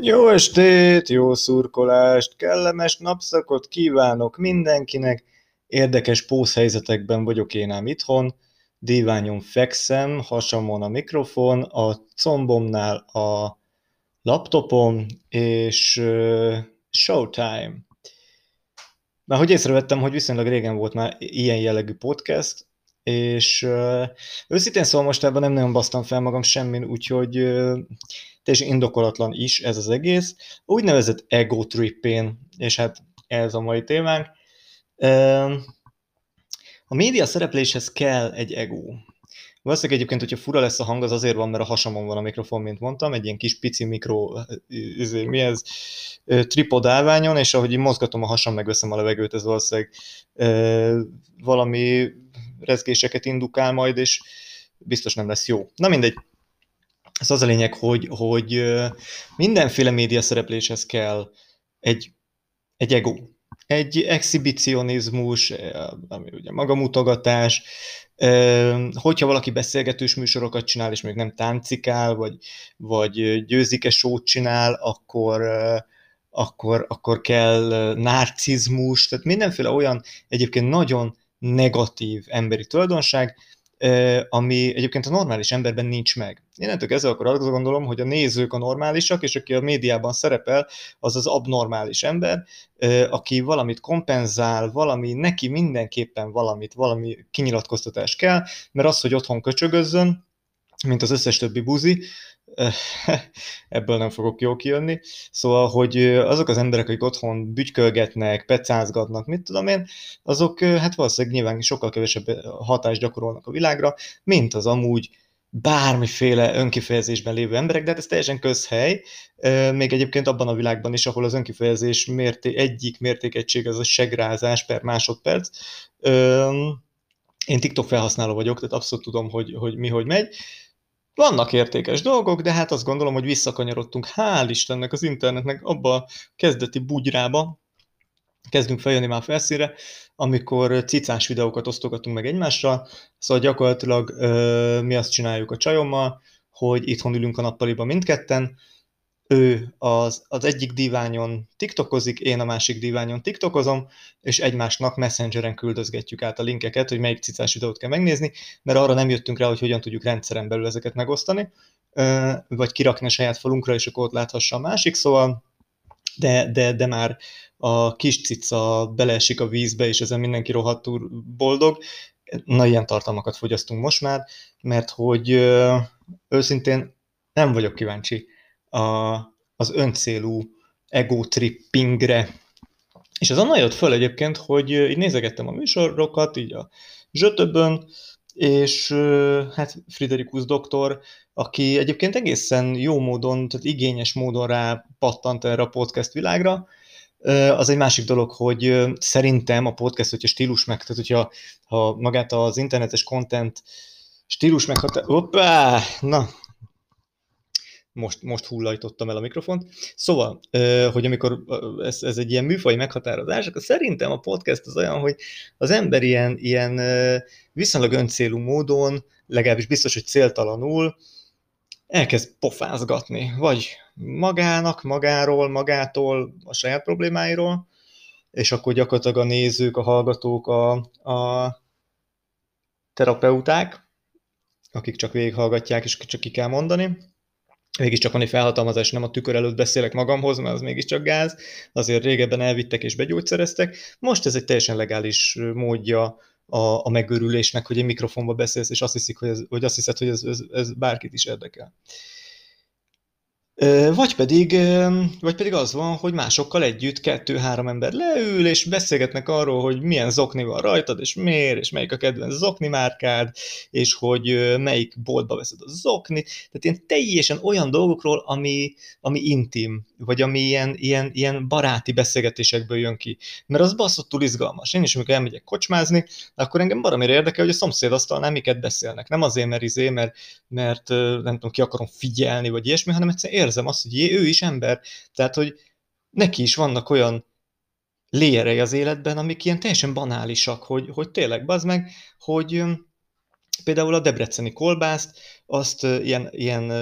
Jó estét, jó szurkolást, kellemes napszakot kívánok mindenkinek. Érdekes pószhelyzetekben vagyok én ám itthon. Díványon fekszem, hasamon a mikrofon, a combomnál a laptopom, és showtime. Már hogy észrevettem, hogy viszonylag régen volt már ilyen jellegű podcast, és uh, őszintén szóval most nem nagyon basztam fel magam semmin, úgyhogy uh, teljesen indokolatlan is ez az egész. Úgynevezett ego trippén, és hát ez a mai témánk. A média szerepléshez kell egy ego. Valószínűleg egyébként, hogyha fura lesz a hang, az azért van, mert a hasamon van a mikrofon, mint mondtam, egy ilyen kis pici mikro, izé, mi ez, tripod állványon, és ahogy így mozgatom a hasam, megveszem a levegőt, ez valószínűleg valami rezgéseket indukál majd, és biztos nem lesz jó. Na mindegy, ez az a lényeg, hogy, hogy mindenféle média szerepléshez kell egy, egy ego, egy exhibicionizmus, ami ugye magamutogatás, hogyha valaki beszélgetős műsorokat csinál, és még nem táncikál, vagy, vagy győzike sót csinál, akkor, akkor, akkor kell narcizmus, tehát mindenféle olyan egyébként nagyon negatív emberi tulajdonság, ami egyébként a normális emberben nincs meg. Innentől ezzel akkor azt gondolom, hogy a nézők a normálisak, és aki a médiában szerepel, az az abnormális ember, aki valamit kompenzál, valami, neki mindenképpen valamit, valami kinyilatkoztatás kell, mert az, hogy otthon köcsögözzön, mint az összes többi buzi, ebből nem fogok jó kijönni. Szóval, hogy azok az emberek, akik otthon bütykölgetnek, pecázgatnak, mit tudom én, azok hát valószínűleg nyilván sokkal kevesebb hatást gyakorolnak a világra, mint az amúgy bármiféle önkifejezésben lévő emberek, de hát ez teljesen közhely, még egyébként abban a világban is, ahol az önkifejezés mérté, egyik mértékegység az a segrázás per másodperc. Én TikTok felhasználó vagyok, tehát abszolút tudom, hogy, hogy mi, hogy megy, vannak értékes dolgok, de hát azt gondolom, hogy visszakanyarodtunk, hál' Istennek az internetnek abba a kezdeti bugyrába, kezdünk feljönni már felszíre, amikor cicás videókat osztogatunk meg egymással, szóval gyakorlatilag ö, mi azt csináljuk a csajommal, hogy itthon ülünk a nappaliba mindketten, ő az, az egyik diványon tiktokozik, én a másik diványon tiktokozom, és egymásnak messengeren küldözgetjük át a linkeket, hogy melyik cicás videót kell megnézni, mert arra nem jöttünk rá, hogy hogyan tudjuk rendszeren belül ezeket megosztani, vagy kirakni a saját falunkra, és akkor ott láthassa a másik, szóval de, de, de már a kis cica beleesik a vízbe, és ezen mindenki rohadtul boldog. Na, ilyen tartalmakat fogyasztunk most már, mert hogy őszintén nem vagyok kíváncsi a, az öncélú ego trippingre. És ez onnan jött föl egyébként, hogy így nézegettem a műsorokat, így a zsötöbön, és hát Friderikus doktor, aki egyébként egészen jó módon, tehát igényes módon rá pattant erre a podcast világra, az egy másik dolog, hogy szerintem a podcast, hogyha stílus meg, tehát hogyha ha magát az internetes content stílus meghatár... Hoppá! Na, most, most hullajtottam el a mikrofont. Szóval, hogy amikor ez, ez egy ilyen műfai meghatározás, akkor szerintem a podcast az olyan, hogy az ember ilyen, ilyen viszonylag öncélú módon, legalábbis biztos, hogy céltalanul elkezd pofázgatni, vagy magának, magáról, magától, a saját problémáiról, és akkor gyakorlatilag a nézők, a hallgatók, a, a terapeuták, akik csak végighallgatják, és csak ki kell mondani, mégiscsak van egy felhatalmazás, nem a tükör előtt beszélek magamhoz, mert az mégiscsak gáz, azért régebben elvittek és begyógyszereztek. Most ez egy teljesen legális módja a, a megőrülésnek, hogy egy mikrofonba beszélsz, és azt, hiszik, hogy, ez, hogy azt hiszed, hogy ez, ez, ez bárkit is érdekel. Vagy pedig, vagy pedig az van, hogy másokkal együtt kettő-három ember leül, és beszélgetnek arról, hogy milyen zokni van rajtad, és miért, és melyik a kedvenc zokni márkád, és hogy melyik boltba veszed a zokni. Tehát ilyen teljesen olyan dolgokról, ami, ami intim, vagy ami ilyen, ilyen, ilyen baráti beszélgetésekből jön ki. Mert az baszottul izgalmas. Én is, amikor elmegyek kocsmázni, akkor engem baromira érdekel, hogy a szomszéd asztalnál miket beszélnek. Nem azért, mert izé, mert, mert nem tudom, ki akarom figyelni, vagy ilyesmi, hanem egyszerűen érzem azt, hogy ő is ember. Tehát, hogy neki is vannak olyan léjerei az életben, amik ilyen teljesen banálisak, hogy, hogy tényleg, bazd meg, hogy például a debreceni kolbászt, azt ilyen, ilyen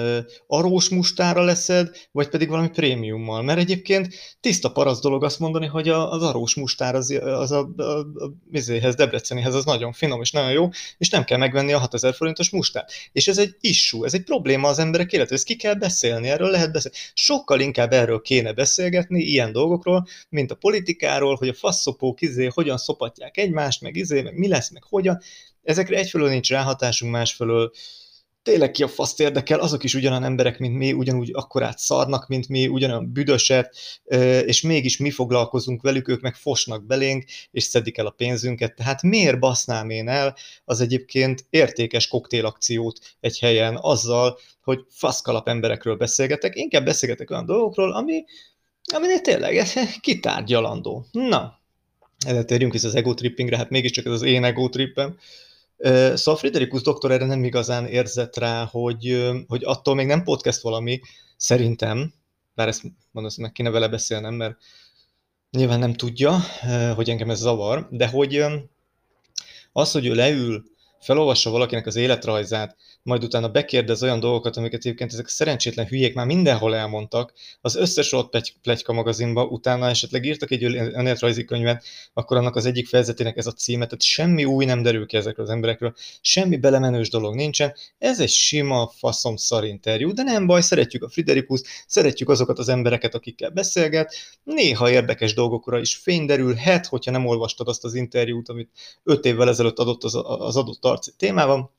arós mustára leszed, vagy pedig valami prémiummal. Mert egyébként tiszta parasz dolog azt mondani, hogy az arós mustár az, az a, a, a, a Debrecenihez az nagyon finom és nagyon jó, és nem kell megvenni a 6000 forintos mustát. És ez egy issue, ez egy probléma az emberek életében, ezt ki kell beszélni, erről lehet beszélni. Sokkal inkább erről kéne beszélgetni, ilyen dolgokról, mint a politikáról, hogy a faszopók izé hogyan szopatják egymást, meg izé, meg mi lesz, meg hogyan. Ezekre egyfelől nincs ráhatásunk, másfelől tényleg ki a faszt érdekel, azok is ugyanan emberek, mint mi, ugyanúgy akkorát szarnak, mint mi, ugyanolyan büdöset, és mégis mi foglalkozunk velük, ők meg fosnak belénk, és szedik el a pénzünket. Tehát miért basznám én el az egyébként értékes koktélakciót egy helyen azzal, hogy faszkalap emberekről beszélgetek, inkább beszélgetek olyan dolgokról, ami, ami tényleg kitárgyalandó. Na, ezzel térjünk vissza az ego trippingre, hát mégiscsak ez az én ego trippem. Szóval Friderikus doktor erre nem igazán érzett rá, hogy, hogy attól még nem podcast valami, szerintem, bár ezt mondom, meg kéne vele beszélnem, mert nyilván nem tudja, hogy engem ez zavar, de hogy az, hogy ő leül, felolvassa valakinek az életrajzát, majd utána bekérdez olyan dolgokat, amiket egyébként ezek a szerencsétlen hülyék már mindenhol elmondtak, az összes ott plegyka magazinba, utána esetleg írtak egy önéletrajzi könyvet, akkor annak az egyik fejezetének ez a címe, tehát semmi új nem derül ki ezekről az emberekről, semmi belemenős dolog nincsen, ez egy sima faszom szar interjú, de nem baj, szeretjük a Friderikus, szeretjük azokat az embereket, akikkel beszélget, néha érdekes dolgokra is fény derülhet, hogyha nem olvastad azt az interjút, amit öt évvel ezelőtt adott az, az adott arci témában,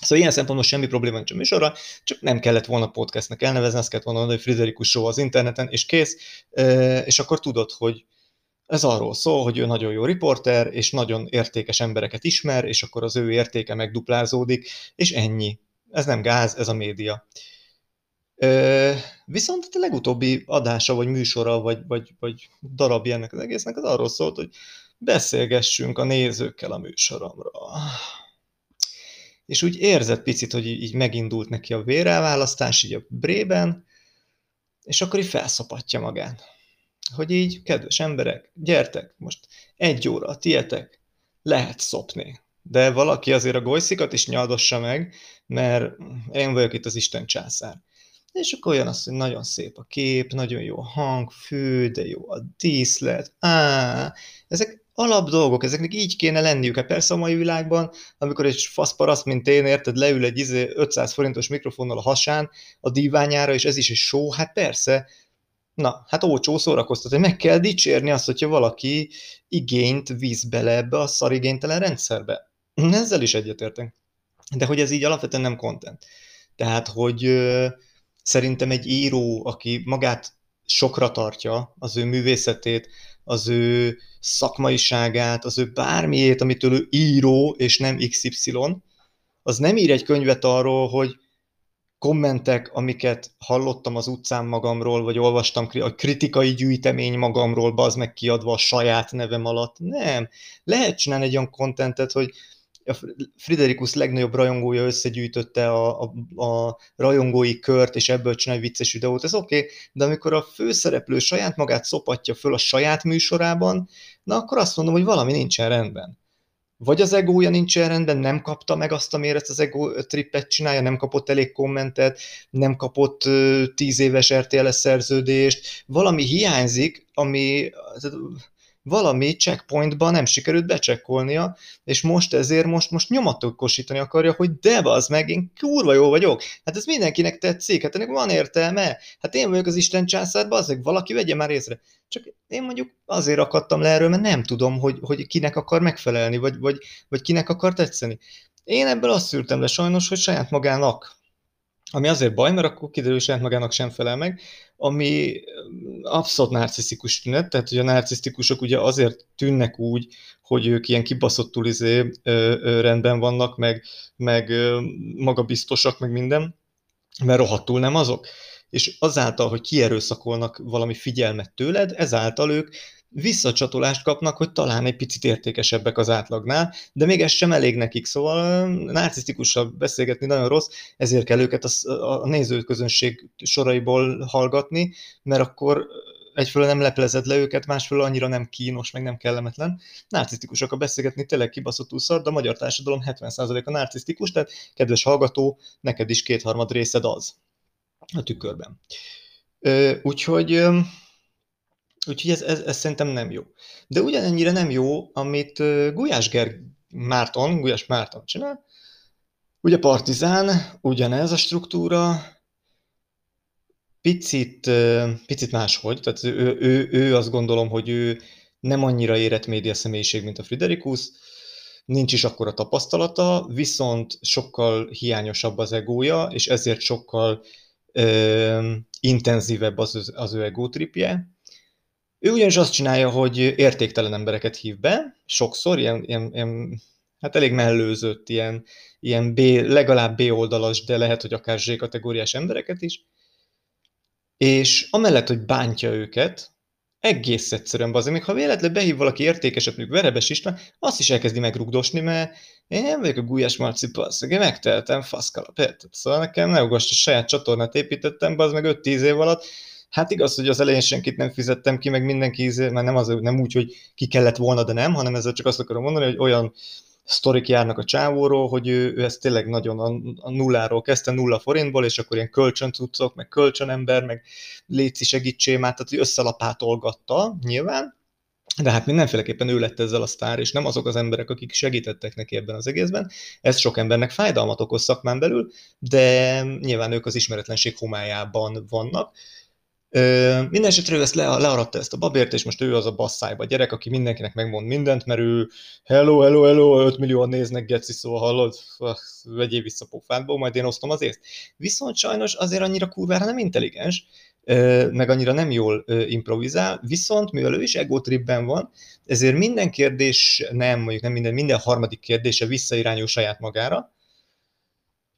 Szóval ilyen szempontból semmi probléma nincs a műsorra, csak nem kellett volna podcastnek elnevezni, azt kellett volna mondani, hogy Friderikus Show az interneten, és kész, és akkor tudod, hogy ez arról szól, hogy ő nagyon jó riporter, és nagyon értékes embereket ismer, és akkor az ő értéke megduplázódik, és ennyi. Ez nem gáz, ez a média. Viszont a legutóbbi adása, vagy műsora, vagy, vagy, vagy darabja ennek az egésznek az arról szólt, hogy beszélgessünk a nézőkkel a műsoromra és úgy érzett picit, hogy így megindult neki a vérelválasztás, így a brében, és akkor így felszopatja magát. Hogy így, kedves emberek, gyertek, most egy óra, tietek, lehet szopni. De valaki azért a golyszikat is nyaldossa meg, mert én vagyok itt az Isten császár. És akkor olyan az, hogy nagyon szép a kép, nagyon jó a hang, fű, de jó a díszlet, á, ezek alap dolgok, ezeknek így kéne lenniük. Hát persze a mai világban, amikor egy faszparaszt, mint én, érted, leül egy 500 izé forintos mikrofonnal a hasán, a díványára, és ez is egy show, hát persze, na, hát ócsó szórakoztat, hogy meg kell dicsérni azt, hogyha valaki igényt víz bele ebbe a szarigénytelen rendszerbe. Ezzel is egyetértek. De hogy ez így alapvetően nem content. Tehát, hogy ö, szerintem egy író, aki magát sokra tartja, az ő művészetét, az ő szakmaiságát, az ő bármiét, amitől ő író, és nem XY, az nem ír egy könyvet arról, hogy kommentek, amiket hallottam az utcán magamról, vagy olvastam a kritikai gyűjtemény magamról, bazd meg kiadva a saját nevem alatt. Nem. Lehet csinálni egy olyan kontentet, hogy a Friderikus legnagyobb rajongója összegyűjtötte a, a, a rajongói kört, és ebből csinál vicces videót, ez oké, okay, de amikor a főszereplő saját magát szopatja föl a saját műsorában, na akkor azt mondom, hogy valami nincsen rendben. Vagy az egója nincsen rendben, nem kapta meg azt, amire ezt az ego trippet csinálja, nem kapott elég kommentet, nem kapott tíz éves RTL szerződést, valami hiányzik, ami valami checkpointban nem sikerült becsekkolnia, és most ezért most, most nyomatokosítani akarja, hogy de az meg, én kurva jó vagyok. Hát ez mindenkinek tetszik, hát ennek van értelme. Hát én vagyok az Isten császár, az valaki vegye már észre. Csak én mondjuk azért akadtam le erről, mert nem tudom, hogy, hogy kinek akar megfelelni, vagy, vagy, vagy kinek akar tetszeni. Én ebből azt szűrtem le sajnos, hogy saját magának ami azért baj, mert akkor kiderül, saját magának sem felel meg, ami abszolút narcisztikus tünet, tehát hogy a narcisztikusok ugye azért tűnnek úgy, hogy ők ilyen kibaszottul izé, ö, ö, rendben vannak, meg, meg ö, magabiztosak, meg minden, mert rohadtul nem azok. És azáltal, hogy kierőszakolnak valami figyelmet tőled, ezáltal ők visszacsatolást kapnak, hogy talán egy picit értékesebbek az átlagnál, de még ez sem elég nekik, szóval narcisztikussal beszélgetni nagyon rossz, ezért kell őket a, a nézőközönség soraiból hallgatni, mert akkor egyfelől nem leplezed le őket, másfelől annyira nem kínos, meg nem kellemetlen. Narcisztikusak a beszélgetni, tényleg kibaszottul szar, de a magyar társadalom 70%-a narcisztikus, tehát kedves hallgató, neked is kétharmad részed az a tükörben. Úgyhogy, úgyhogy ez, ez, ez szerintem nem jó. De ugyanennyire nem jó, amit Gulyás Gerg Márton, Gulyás Márton csinál, ugye Partizán, ugyanez a struktúra, picit, picit máshogy, tehát ő, ő, ő azt gondolom, hogy ő nem annyira érett média személyiség, mint a Friderikus, nincs is akkora tapasztalata, viszont sokkal hiányosabb az egója, és ezért sokkal ö, intenzívebb az, az ő egótripje. Ő ugyanis azt csinálja, hogy értéktelen embereket hív be, sokszor, ilyen, ilyen, ilyen hát elég mellőzött, ilyen, ilyen B, legalább B oldalas, de lehet, hogy akár Z kategóriás embereket is, és amellett, hogy bántja őket, egész egyszerűen bazd, még ha véletlenül behív valaki értékeset, mondjuk Verebes István, azt is elkezdi megrugdosni, mert én nem vagyok a Gulyás Marci passz, én megteltem faszkalap, érted? Szóval nekem ne ugasd, saját csatornát építettem, az meg 5-10 év alatt, Hát igaz, hogy az elején senkit nem fizettem ki, meg mindenki, izé, mert nem, az, nem úgy, hogy ki kellett volna, de nem, hanem ezzel csak azt akarom mondani, hogy olyan sztorik járnak a csávóról, hogy ő, ő ezt tényleg nagyon a, nulláról kezdte, nulla forintból, és akkor ilyen kölcsöncuccok, meg kölcsönember, meg léci segítsémát, tehát hogy összelapátolgatta nyilván, de hát mindenféleképpen ő lett ezzel a sztár, és nem azok az emberek, akik segítettek neki ebben az egészben. Ez sok embernek fájdalmat okoz szakmán belül, de nyilván ők az ismeretlenség homályában vannak. Minden esetre ő ezt le, learatta ezt a babért, és most ő az a basszájba gyerek, aki mindenkinek megmond mindent, mert ő hello, hello, hello, 5 millió néznek, geci, szóval hallod, vegyél vissza pofádból, majd én osztom az észt. Viszont sajnos azért annyira kurvára nem intelligens, meg annyira nem jól improvizál, viszont mivel ő is egotripben van, ezért minden kérdés, nem, mondjuk nem minden, minden harmadik kérdése visszairányul saját magára,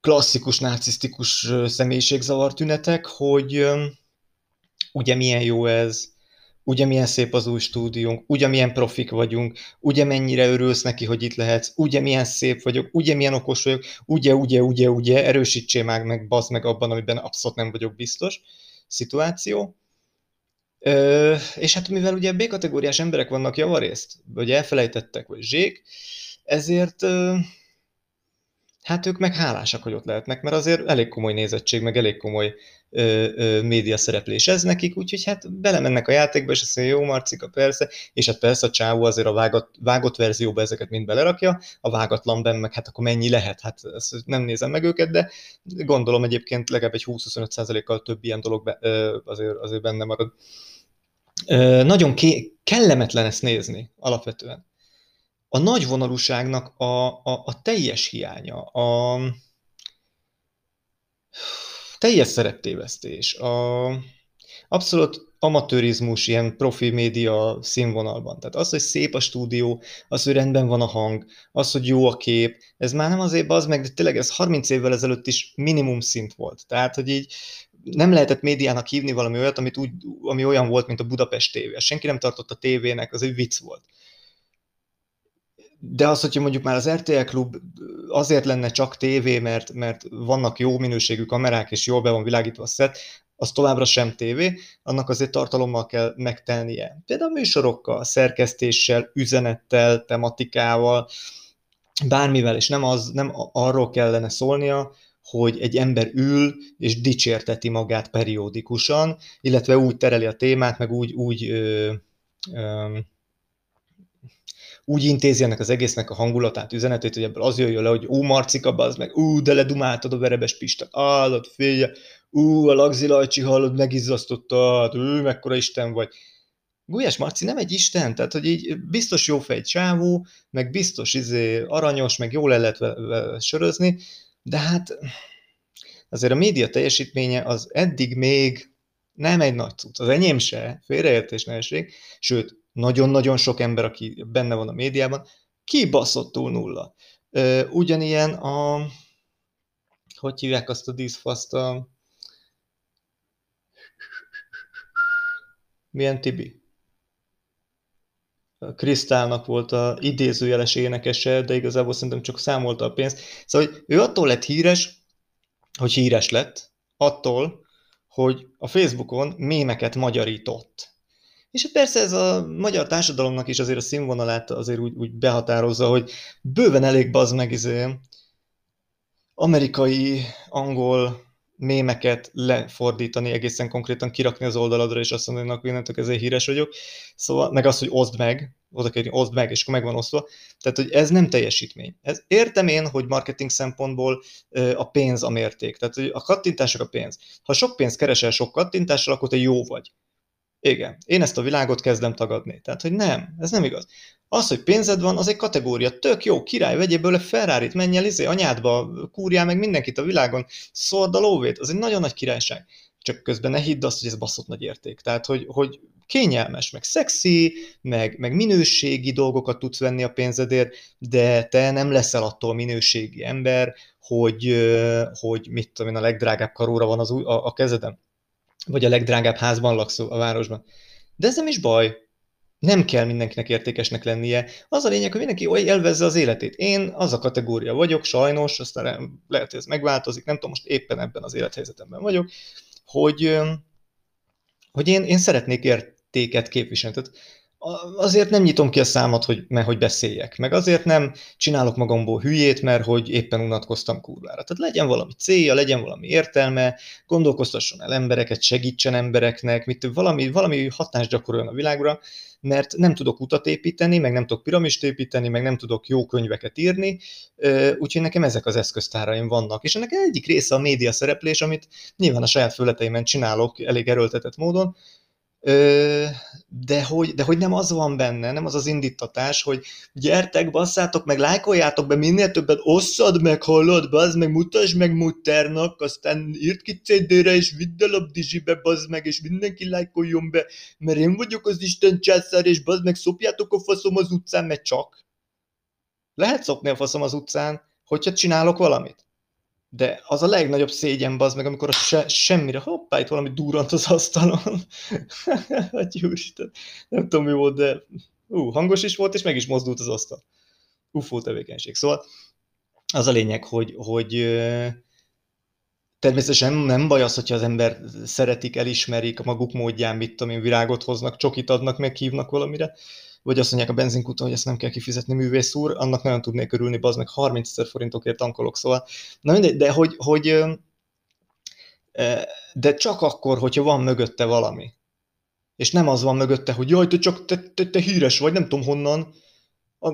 klasszikus narcisztikus személyiségzavar tünetek, hogy ugye milyen jó ez, ugye milyen szép az új stúdiónk, ugye milyen profik vagyunk, ugye mennyire örülsz neki, hogy itt lehetsz, ugye milyen szép vagyok, ugye milyen okos vagyok, ugye, ugye, ugye, ugye, erősítsél már meg, bazd meg abban, amiben abszolút nem vagyok biztos. Szituáció. Ö, és hát mivel ugye B-kategóriás emberek vannak javarészt, vagy elfelejtettek, vagy zsék, ezért ö, hát ők meg hálásak, hogy ott lehetnek, mert azért elég komoly nézettség, meg elég komoly ö, ö, média szereplés ez nekik, úgyhogy hát belemennek a játékba, és azt mondja, jó Marcika, persze, és hát persze a csávó azért a vágott, vágott verzióba ezeket mind belerakja, a vágatlanben meg hát akkor mennyi lehet, hát ezt nem nézem meg őket, de gondolom egyébként legalább egy 20-25%-kal több ilyen dolog be, ö, azért, azért benne marad. Ö, nagyon ké- kellemetlen ezt nézni alapvetően. A nagy vonalúságnak a, a, a teljes hiánya, a, teljes szereptévesztés, a abszolút amatőrizmus, ilyen profi média színvonalban. Tehát az, hogy szép a stúdió, az, hogy rendben van a hang, az, hogy jó a kép, ez már nem azért az meg, de tényleg ez 30 évvel ezelőtt is minimum szint volt. Tehát, hogy így nem lehetett médiának hívni valami olyat, amit úgy, ami olyan volt, mint a Budapest tévé. Senki nem tartott a tévének, az egy vicc volt de az, hogyha mondjuk már az RTL klub azért lenne csak tévé, mert, mert vannak jó minőségű kamerák, és jól be van világítva a szett, az továbbra sem tévé, annak azért tartalommal kell megtennie. Például műsorokkal, szerkesztéssel, üzenettel, tematikával, bármivel, és nem, az, nem arról kellene szólnia, hogy egy ember ül és dicsérteti magát periódikusan, illetve úgy tereli a témát, meg úgy, úgy ö, ö, úgy intézi ennek az egésznek a hangulatát, üzenetét, hogy ebből az jöjjön le, hogy ú, Marcika, az meg, ú, de ledumáltad a verebes pistát, állad, félje, ú, a lagzilajcsi hallod, megizzasztottad, ú, mekkora Isten vagy. Gulyás Marci nem egy Isten, tehát hogy így biztos jó fej csávó, meg biztos izé aranyos, meg jól el lehet sörözni, de hát azért a média teljesítménye az eddig még nem egy nagy cucc. Az enyém se, félreértés ne esik, sőt, nagyon-nagyon sok ember, aki benne van a médiában, kibaszottul nulla. Ugyanilyen a, hogy hívják azt a díszfaszt, a, milyen Tibi? Krisztálnak volt a idézőjeles énekese, de igazából szerintem csak számolta a pénzt. Szóval hogy ő attól lett híres, hogy híres lett, attól, hogy a Facebookon mémeket magyarított És hát persze ez a magyar társadalomnak is azért a színvonalát azért úgy, úgy behatározza, hogy bőven elég bazd meg izé, amerikai, angol mémeket lefordítani, egészen konkrétan kirakni az oldaladra, és azt mondani, hogy innentől ezért híres vagyok. Szóval, meg az, hogy oszd meg, oda kérni, oszd meg, és akkor meg van osztva. Tehát, hogy ez nem teljesítmény. Ez, értem én, hogy marketing szempontból a pénz a mérték. Tehát, hogy a kattintások a pénz. Ha sok pénzt keresel sok kattintással, akkor te jó vagy. Igen, én ezt a világot kezdem tagadni. Tehát, hogy nem, ez nem igaz. Az, hogy pénzed van, az egy kategória. Tök jó, király, vegyél belőle Ferrari-t, menj el izé, anyádba, kúrjál meg mindenkit a világon, szord a lóvét, az egy nagyon nagy királyság. Csak közben ne hidd azt, hogy ez baszott nagy érték. Tehát, hogy, hogy kényelmes, meg szexi, meg, meg minőségi dolgokat tudsz venni a pénzedért, de te nem leszel attól minőségi ember, hogy, hogy mit tudom én, a legdrágább karóra van az új, a, a kezedem vagy a legdrágább házban laksz a városban. De ez nem is baj. Nem kell mindenkinek értékesnek lennie. Az a lényeg, hogy mindenki élvezze az életét. Én az a kategória vagyok, sajnos, aztán lehet, hogy ez megváltozik, nem tudom, most éppen ebben az élethelyzetemben vagyok, hogy, hogy én, én szeretnék értéket képviselni. Tehát azért nem nyitom ki a számot, hogy, mert hogy beszéljek, meg azért nem csinálok magamból hülyét, mert hogy éppen unatkoztam kurvára. Tehát legyen valami célja, legyen valami értelme, gondolkoztasson el embereket, segítsen embereknek, mit, valami, valami hatást gyakoroljon a világra, mert nem tudok utat építeni, meg nem tudok piramist építeni, meg nem tudok jó könyveket írni, úgyhogy nekem ezek az eszköztáraim vannak. És ennek egyik része a média szereplés, amit nyilván a saját fölleteimen csinálok elég erőltetett módon, de hogy, de hogy nem az van benne, nem az az indítatás, hogy gyertek, basszátok meg, lájkoljátok be minél többet, osszad meg, hallod, bazd meg, mutasd meg mutternak, aztán írt ki CD-re, és vidd el a dizsibe, bazd meg, és mindenki lájkoljon be, mert én vagyok az Isten császár, és bazd meg, szopjátok a faszom az utcán, mert csak. Lehet szopni a faszom az utcán, hogyha csinálok valamit. De az a legnagyobb szégyen az meg, amikor a se, semmire, hoppá, itt valami durrant az asztalon. hát Isten, nem tudom mi volt, de ú, hangos is volt, és meg is mozdult az asztal. UFO tevékenység. Szóval az a lényeg, hogy, hogy természetesen nem baj az, hogyha az ember szeretik, elismerik a maguk módján, mit tudom én, virágot hoznak, csokit adnak, meghívnak valamire, vagy azt mondják a benzinkúton, hogy ezt nem kell kifizetni művész úr, annak nagyon tudnék örülni, bazd meg 30 ezer forintokért tankolok, szóval, na mindegy, de hogy, hogy de csak akkor, hogyha van mögötte valami. És nem az van mögötte, hogy jaj, te csak te, te, te híres vagy, nem tudom honnan,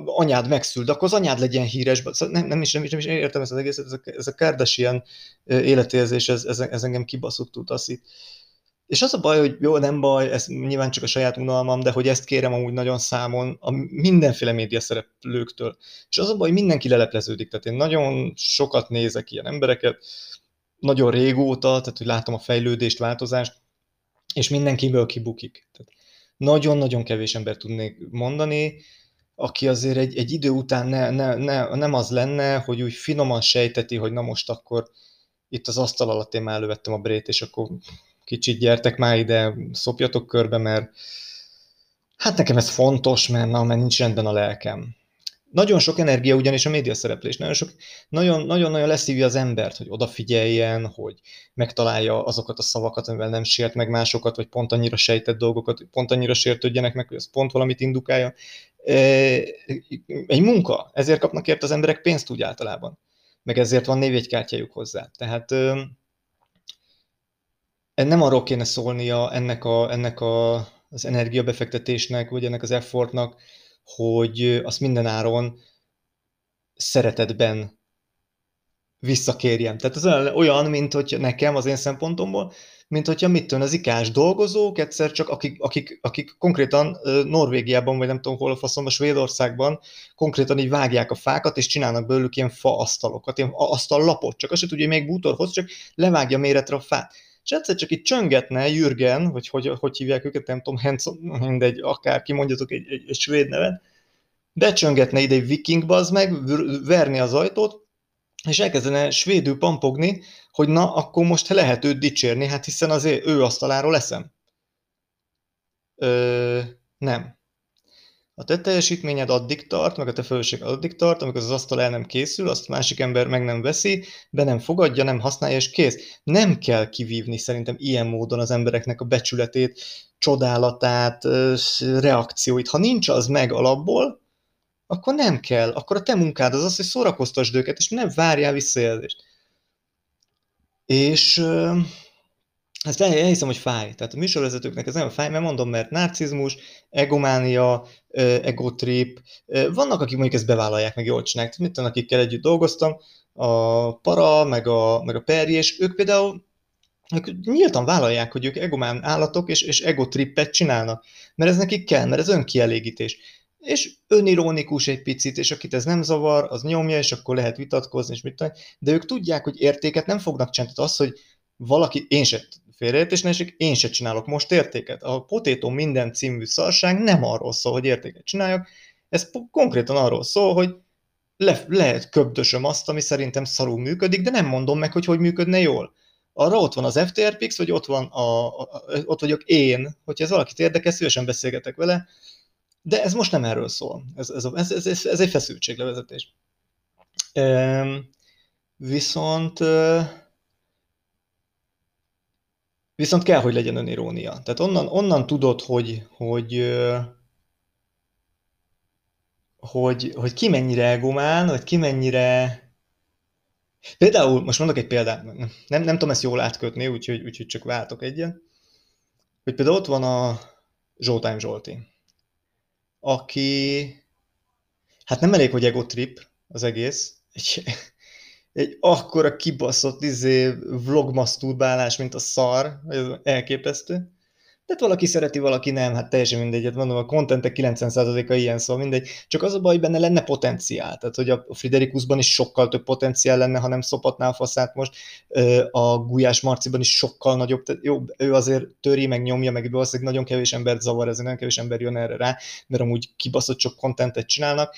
anyád megszült, akkor az anyád legyen híres. Szóval nem, nem, is, nem, is, nem is értem ezt az egészet, ez a, ez a Kardashian életérzés, ez, ez, ez engem kibaszott tud taszít. És az a baj, hogy jó, nem baj, ez nyilván csak a saját unalmam, de hogy ezt kérem amúgy nagyon számon a mindenféle média szereplőktől. És az a baj, hogy mindenki lelepleződik. Tehát én nagyon sokat nézek ilyen embereket, nagyon régóta, tehát hogy látom a fejlődést, változást, és mindenkiből kibukik. Tehát nagyon-nagyon kevés ember tudnék mondani, aki azért egy, egy idő után ne, ne, ne, nem az lenne, hogy úgy finoman sejteti, hogy na most akkor itt az asztal alatt én már elővettem a brét, és akkor kicsit gyertek már ide, szopjatok körbe, mert hát nekem ez fontos, mert, na, mert nincs rendben a lelkem. Nagyon sok energia ugyanis a média szereplés, nagyon sok, nagyon, nagyon-nagyon leszívja az embert, hogy odafigyeljen, hogy megtalálja azokat a szavakat, amivel nem sért meg másokat, vagy pont annyira sejtett dolgokat, pont annyira sértődjenek meg, hogy az pont valamit indukálja. Egy munka, ezért kapnak ért az emberek pénzt úgy általában, meg ezért van névjegykártyájuk hozzá. Tehát nem arról kéne szólnia ennek, a, ennek a, az energiabefektetésnek, vagy ennek az effortnak, hogy azt minden áron szeretetben visszakérjem. Tehát ez olyan, mint hogy nekem az én szempontomból, mint hogyha mit tűn az ikás dolgozók, egyszer csak akik, akik, akik konkrétan Norvégiában, vagy nem tudom hol a faszomban, Svédországban konkrétan így vágják a fákat, és csinálnak belőlük ilyen fa asztalokat, ilyen lapot, csak azt se tudja, hogy még bútorhoz, csak levágja méretre a fát és egyszer csak itt csöngetne Jürgen, vagy hogy, hogy hívják őket, nem tudom, Hanson, mindegy, akárki, mondjatok egy, egy, egy svéd nevet, becsöngetne ide egy viking, bazd meg, verni az ajtót, és elkezdene svédül pampogni, hogy na, akkor most lehet őt dicsérni, hát hiszen azért ő asztaláról leszem. Ö, nem. A te teljesítményed addig tart, meg a te fölösség addig tart, amikor az asztal el nem készül, azt másik ember meg nem veszi, be nem fogadja, nem használja, és kész. Nem kell kivívni szerintem ilyen módon az embereknek a becsületét, csodálatát, reakcióit. Ha nincs az meg alapból, akkor nem kell. Akkor a te munkád az az, hogy szórakoztasd őket, és nem várjál visszajelzést. És ezt elhiszem, hogy fáj. Tehát a műsorvezetőknek ez nagyon fáj, mert mondom, mert narcizmus, egománia, egotrip, vannak, akik mondjuk ezt bevállalják, meg jól csinálják. Mit tudom, akikkel együtt dolgoztam, a para, meg a, meg a perji, és ők például ők nyíltan vállalják, hogy ők egomán állatok, és, és egotrippet csinálnak. Mert ez nekik kell, mert ez önkielégítés. És önironikus egy picit, és akit ez nem zavar, az nyomja, és akkor lehet vitatkozni, és mit tudom. De ők tudják, hogy értéket nem fognak csinálni. Tehát az, hogy valaki, én se félreértés ne esik, én se csinálok most értéket. A Potéto minden című szarság nem arról szól, hogy értéket csináljak, ez konkrétan arról szól, hogy le, lehet köbdösöm azt, ami szerintem szarul működik, de nem mondom meg, hogy hogy működne jól. Arra ott van az FTRPX, vagy ott, van a, a, ott vagyok én, hogyha ez valakit érdekel, szívesen beszélgetek vele, de ez most nem erről szól. Ez, ez, ez, ez, ez egy feszültséglevezetés. Ehm, viszont Viszont kell, hogy legyen önirónia. Tehát onnan, onnan tudod, hogy, hogy, hogy, hogy ki mennyire egomán, vagy ki mennyire... Például, most mondok egy példát, nem, nem tudom ezt jól átkötni, úgyhogy, úgyhogy csak váltok egyen, hogy például ott van a Zsoltán Zsolti, aki, hát nem elég, hogy egotrip az egész, egy, egy akkora kibaszott izé, vlog masturbálás, mint a szar, ez elképesztő. Tehát valaki szereti, valaki nem, hát teljesen mindegy. Hát mondom, a kontentek 90%-a ilyen, szóval mindegy. Csak az a baj, hogy benne lenne potenciál. Tehát, hogy a Friderikusban is sokkal több potenciál lenne, ha nem szopatná a faszát most. A Gulyás Marciban is sokkal nagyobb. Tehát jó, ő azért töri, meg nyomja, meg valószínűleg nagyon kevés embert zavar, ezért nagyon kevés ember jön erre rá, mert amúgy kibaszott sok kontentet csinálnak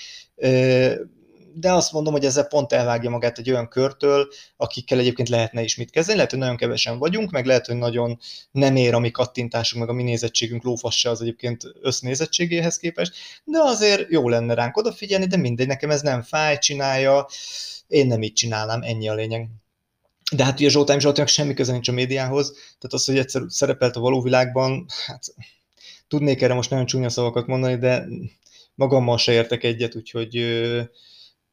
de azt mondom, hogy ezzel pont elvágja magát egy olyan körtől, akikkel egyébként lehetne is mit kezdeni. Lehet, hogy nagyon kevesen vagyunk, meg lehet, hogy nagyon nem ér a mi kattintásunk, meg a mi nézettségünk lófassa az egyébként össznézettségéhez képest, de azért jó lenne ránk odafigyelni, de mindegy, nekem ez nem fáj, csinálja, én nem így csinálnám, ennyi a lényeg. De hát ugye Zsoltán Zsoltának semmi köze nincs a médiához, tehát az, hogy egyszer szerepelt a való világban, hát tudnék erre most nagyon csúnya szavakat mondani, de magammal se értek egyet, úgyhogy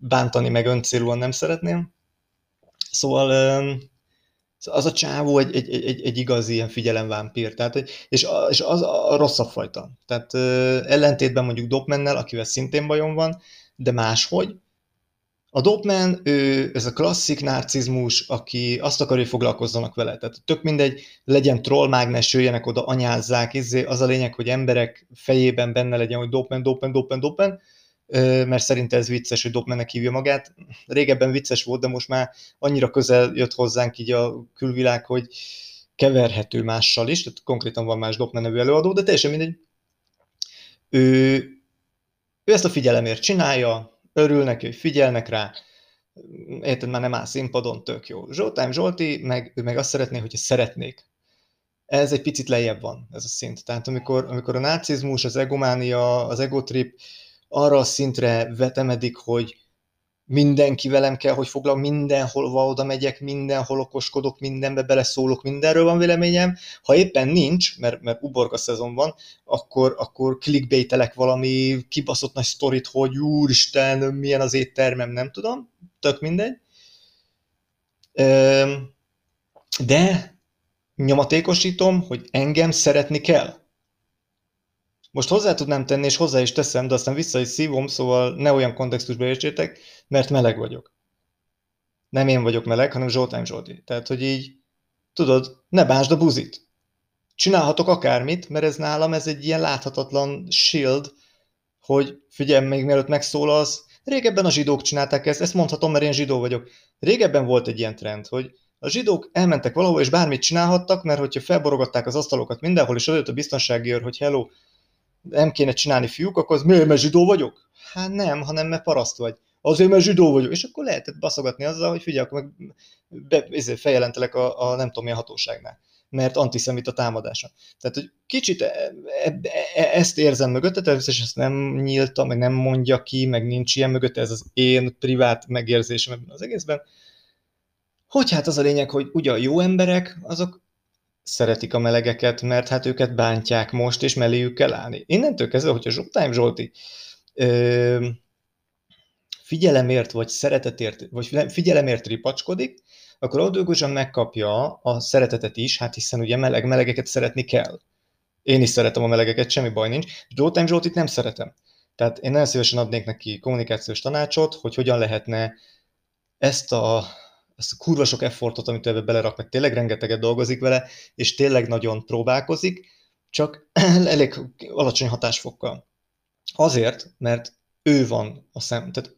bántani meg öncélúan nem szeretném. Szóval az a csávó egy, egy, egy, egy igazi ilyen figyelemvámpír, tehát, és, és az a rosszabb fajta. Tehát ellentétben mondjuk Dopmennel, akivel szintén bajom van, de máshogy. A Dopman, ő, ez a klasszik narcizmus, aki azt akarja, hogy foglalkozzanak vele. Tehát tök mindegy, legyen trollmágnes, jöjjenek oda, anyázzák, izé, az a lényeg, hogy emberek fejében benne legyen, hogy Dopman, Dopman, Dopman, Dopman, mert szerinte ez vicces, hogy Dopmannek hívja magát. Régebben vicces volt, de most már annyira közel jött hozzánk így a külvilág, hogy keverhető mással is, tehát konkrétan van más Dopman nevű előadó, de teljesen mindegy. Ő, ő ezt a figyelemért csinálja, örül neki, hogy figyelnek rá, érted, már nem áll színpadon, tök jó. Zsoltán Zsolti, meg, ő meg azt szeretné, hogyha szeretnék. Ez egy picit lejjebb van, ez a szint. Tehát amikor, amikor a nácizmus, az egománia, az egotrip, arra a szintre vetemedik, hogy mindenki velem kell, hogy foglal, mindenhol oda megyek, mindenhol okoskodok, mindenbe beleszólok, mindenről van véleményem. Ha éppen nincs, mert, mert uborga szezon van, akkor, akkor clickbaitelek valami kibaszott nagy sztorit, hogy úristen, milyen az éttermem, nem tudom, tök mindegy. De nyomatékosítom, hogy engem szeretni kell. Most hozzá tudnám tenni, és hozzá is teszem, de aztán vissza is szívom, szóval ne olyan kontextusba értsétek, mert meleg vagyok. Nem én vagyok meleg, hanem Zsoltán Zsolti. Tehát, hogy így, tudod, ne bánsd a buzit. Csinálhatok akármit, mert ez nálam ez egy ilyen láthatatlan shield, hogy figyelj, még mielőtt megszólalsz, régebben a zsidók csinálták ezt, ezt mondhatom, mert én zsidó vagyok. Régebben volt egy ilyen trend, hogy a zsidók elmentek valahol, és bármit csinálhattak, mert hogyha felborogatták az asztalokat mindenhol, és odajött a biztonsági őr, hogy hello, nem kéne csinálni fiúk, akkor az miért, mert zsidó vagyok? Hát nem, hanem mert paraszt vagy. Azért, mert zsidó vagyok. És akkor lehetett baszogatni azzal, hogy figyelj, akkor meg be, ezért feljelentelek a, a nem tudom milyen hatóságnál. mert antiszemita támadása. Tehát, hogy kicsit e, e, e, ezt érzem mögötte, természetesen ezt nem nyílta, meg nem mondja ki, meg nincs ilyen mögötte, ez az én privát megérzésem ebben az egészben, hogy hát az a lényeg, hogy ugye a jó emberek, azok szeretik a melegeket, mert hát őket bántják most, és melléjük kell állni. Innentől kezdve, hogyha Zsoltáim Zsolti ö, figyelemért, vagy szeretetért, vagy figyelemért ripacskodik, akkor audiogosan megkapja a szeretetet is, hát hiszen ugye meleg melegeket szeretni kell. Én is szeretem a melegeket, semmi baj nincs. Zsoltáim Zsoltit nem szeretem. Tehát én nagyon szívesen adnék neki kommunikációs tanácsot, hogy hogyan lehetne ezt a azt a kurva sok effortot, amit ebbe belerak, meg tényleg rengeteget dolgozik vele, és tényleg nagyon próbálkozik, csak elég alacsony hatásfokkal. Azért, mert ő van a szem, tehát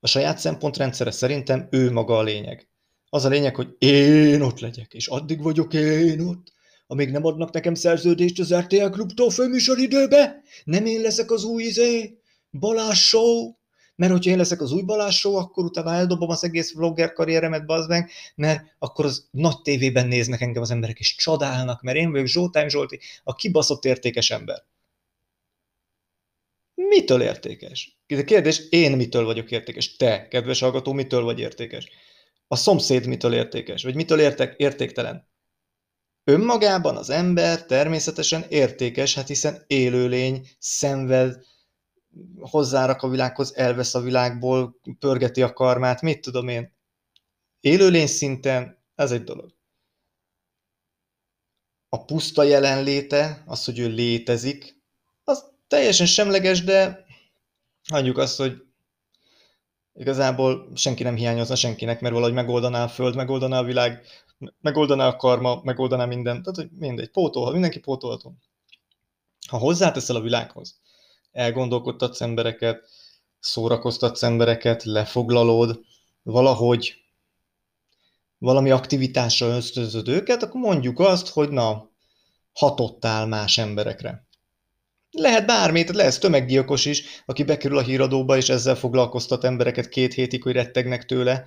a saját szempontrendszere szerintem ő maga a lényeg. Az a lényeg, hogy én ott legyek, és addig vagyok én ott, amíg nem adnak nekem szerződést az RTL klubtól főműsor időbe, nem én leszek az új izé, Balázs Show, mert hogyha én leszek az új Balázs akkor utána eldobom az egész vlogger karrieremet, bazd meg, mert akkor az nagy tévében néznek engem az emberek, és csodálnak, mert én vagyok Zsoltány Zsolti, a kibaszott értékes ember. Mitől értékes? Kérdés, én mitől vagyok értékes? Te, kedves hallgató, mitől vagy értékes? A szomszéd mitől értékes? Vagy mitől értek, értéktelen? Önmagában az ember természetesen értékes, hát hiszen élőlény, szenved, hozzárak a világhoz, elvesz a világból, pörgeti a karmát, mit tudom én. Élőlény szinten ez egy dolog. A puszta jelenléte, az, hogy ő létezik, az teljesen semleges, de hagyjuk azt, hogy igazából senki nem hiányozna senkinek, mert valahogy megoldaná a föld, megoldaná a világ, megoldaná a karma, megoldaná minden, tehát hogy mindegy, pótolhat, mindenki pótolható. Ha hozzáteszel a világhoz, elgondolkodtatsz embereket, szórakoztatsz embereket, lefoglalod, valahogy valami aktivitásra ösztönzöd őket, akkor mondjuk azt, hogy na, hatottál más emberekre. Lehet bármi, tehát lesz tömeggyilkos is, aki bekerül a híradóba, és ezzel foglalkoztat embereket két hétig, hogy rettegnek tőle,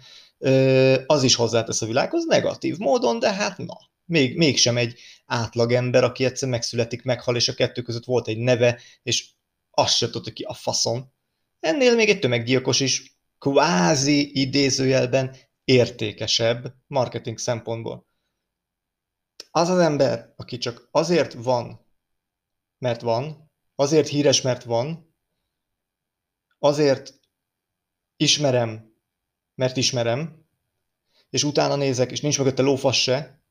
az is hozzátesz a világhoz negatív módon, de hát na, még, mégsem egy átlagember, aki egyszer megszületik, meghal, és a kettő között volt egy neve, és azt se tudta ki a faszom. Ennél még egy tömeggyilkos is kvázi idézőjelben értékesebb marketing szempontból. Az az ember, aki csak azért van, mert van, azért híres, mert van, azért ismerem, mert ismerem, és utána nézek, és nincs mögötte lófasz se,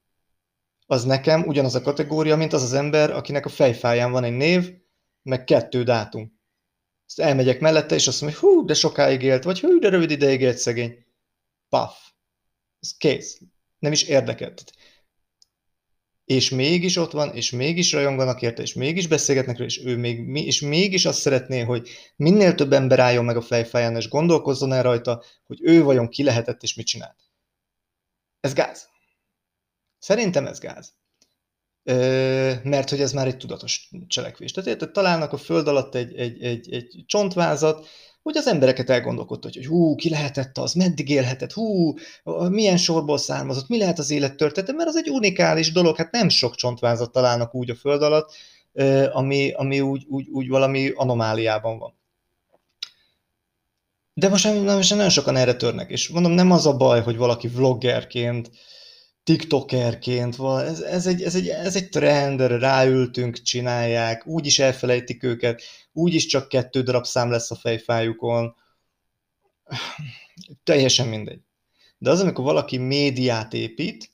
az nekem ugyanaz a kategória, mint az az ember, akinek a fejfáján van egy név, meg kettő dátum. Azt elmegyek mellette, és azt mondom, hogy hú, de sokáig élt, vagy hú, de rövid ideig élt szegény. Paf. Ez kész. Nem is érdekel. És mégis ott van, és mégis rajonganak érte, és mégis beszélgetnek és ő még, és mégis azt szeretné, hogy minél több ember álljon meg a fejfáján, és gondolkozzon el rajta, hogy ő vajon ki lehetett, és mit csinált. Ez gáz. Szerintem ez gáz mert hogy ez már egy tudatos cselekvés. Tehát érted, találnak a föld alatt egy, egy, egy, egy csontvázat, hogy az embereket elgondolkodta, hogy hú, ki lehetett az, meddig élhetett, hú, milyen sorból származott, mi lehet az élet története, mert az egy unikális dolog, hát nem sok csontvázat találnak úgy a föld alatt, ami, ami úgy, úgy, úgy valami anomáliában van. De most, most nagyon sokan erre törnek, és mondom, nem az a baj, hogy valaki vloggerként tiktokerként van, ez, ez, egy, ez, egy, ez egy trend, ráültünk, csinálják, úgyis elfelejtik őket, úgyis csak kettő darab szám lesz a fejfájukon, teljesen mindegy. De az, amikor valaki médiát épít,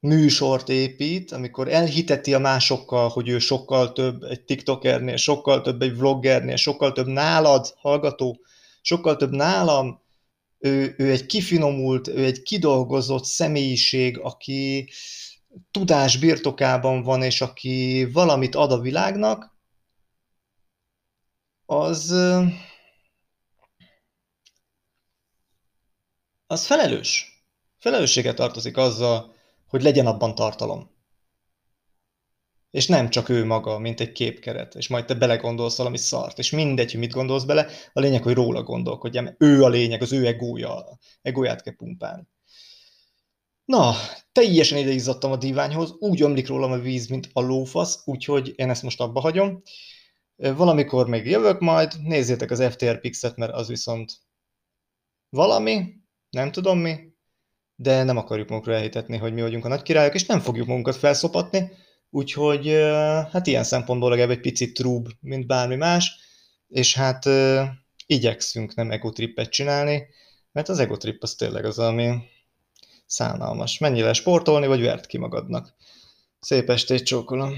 műsort épít, amikor elhiteti a másokkal, hogy ő sokkal több egy tiktokernél, sokkal több egy vloggernél, sokkal több nálad, hallgató, sokkal több nálam, ő, ő egy kifinomult, ő egy kidolgozott személyiség, aki tudás birtokában van, és aki valamit ad a világnak, az, az felelős. Felelősséget tartozik azzal, hogy legyen abban tartalom és nem csak ő maga, mint egy képkeret, és majd te belegondolsz valami szart, és mindegy, hogy mit gondolsz bele, a lényeg, hogy róla gondolkodjál, mert ő a lényeg, az ő egója, egóját kell pumpálni. Na, teljesen ideizzadtam a díványhoz, úgy ömlik rólam a víz, mint a lófasz, úgyhogy én ezt most abba hagyom. Valamikor még jövök majd, nézzétek az FTR Pixet, mert az viszont valami, nem tudom mi, de nem akarjuk magunkra elhitetni, hogy mi vagyunk a nagy királyok, és nem fogjuk magunkat felszopatni, úgyhogy hát ilyen szempontból legalább egy picit trúb, mint bármi más, és hát igyekszünk nem egotrippet csinálni, mert az egotrip az tényleg az, ami szánalmas. Mennyire sportolni, vagy vert ki magadnak. Szép estét, csókolom!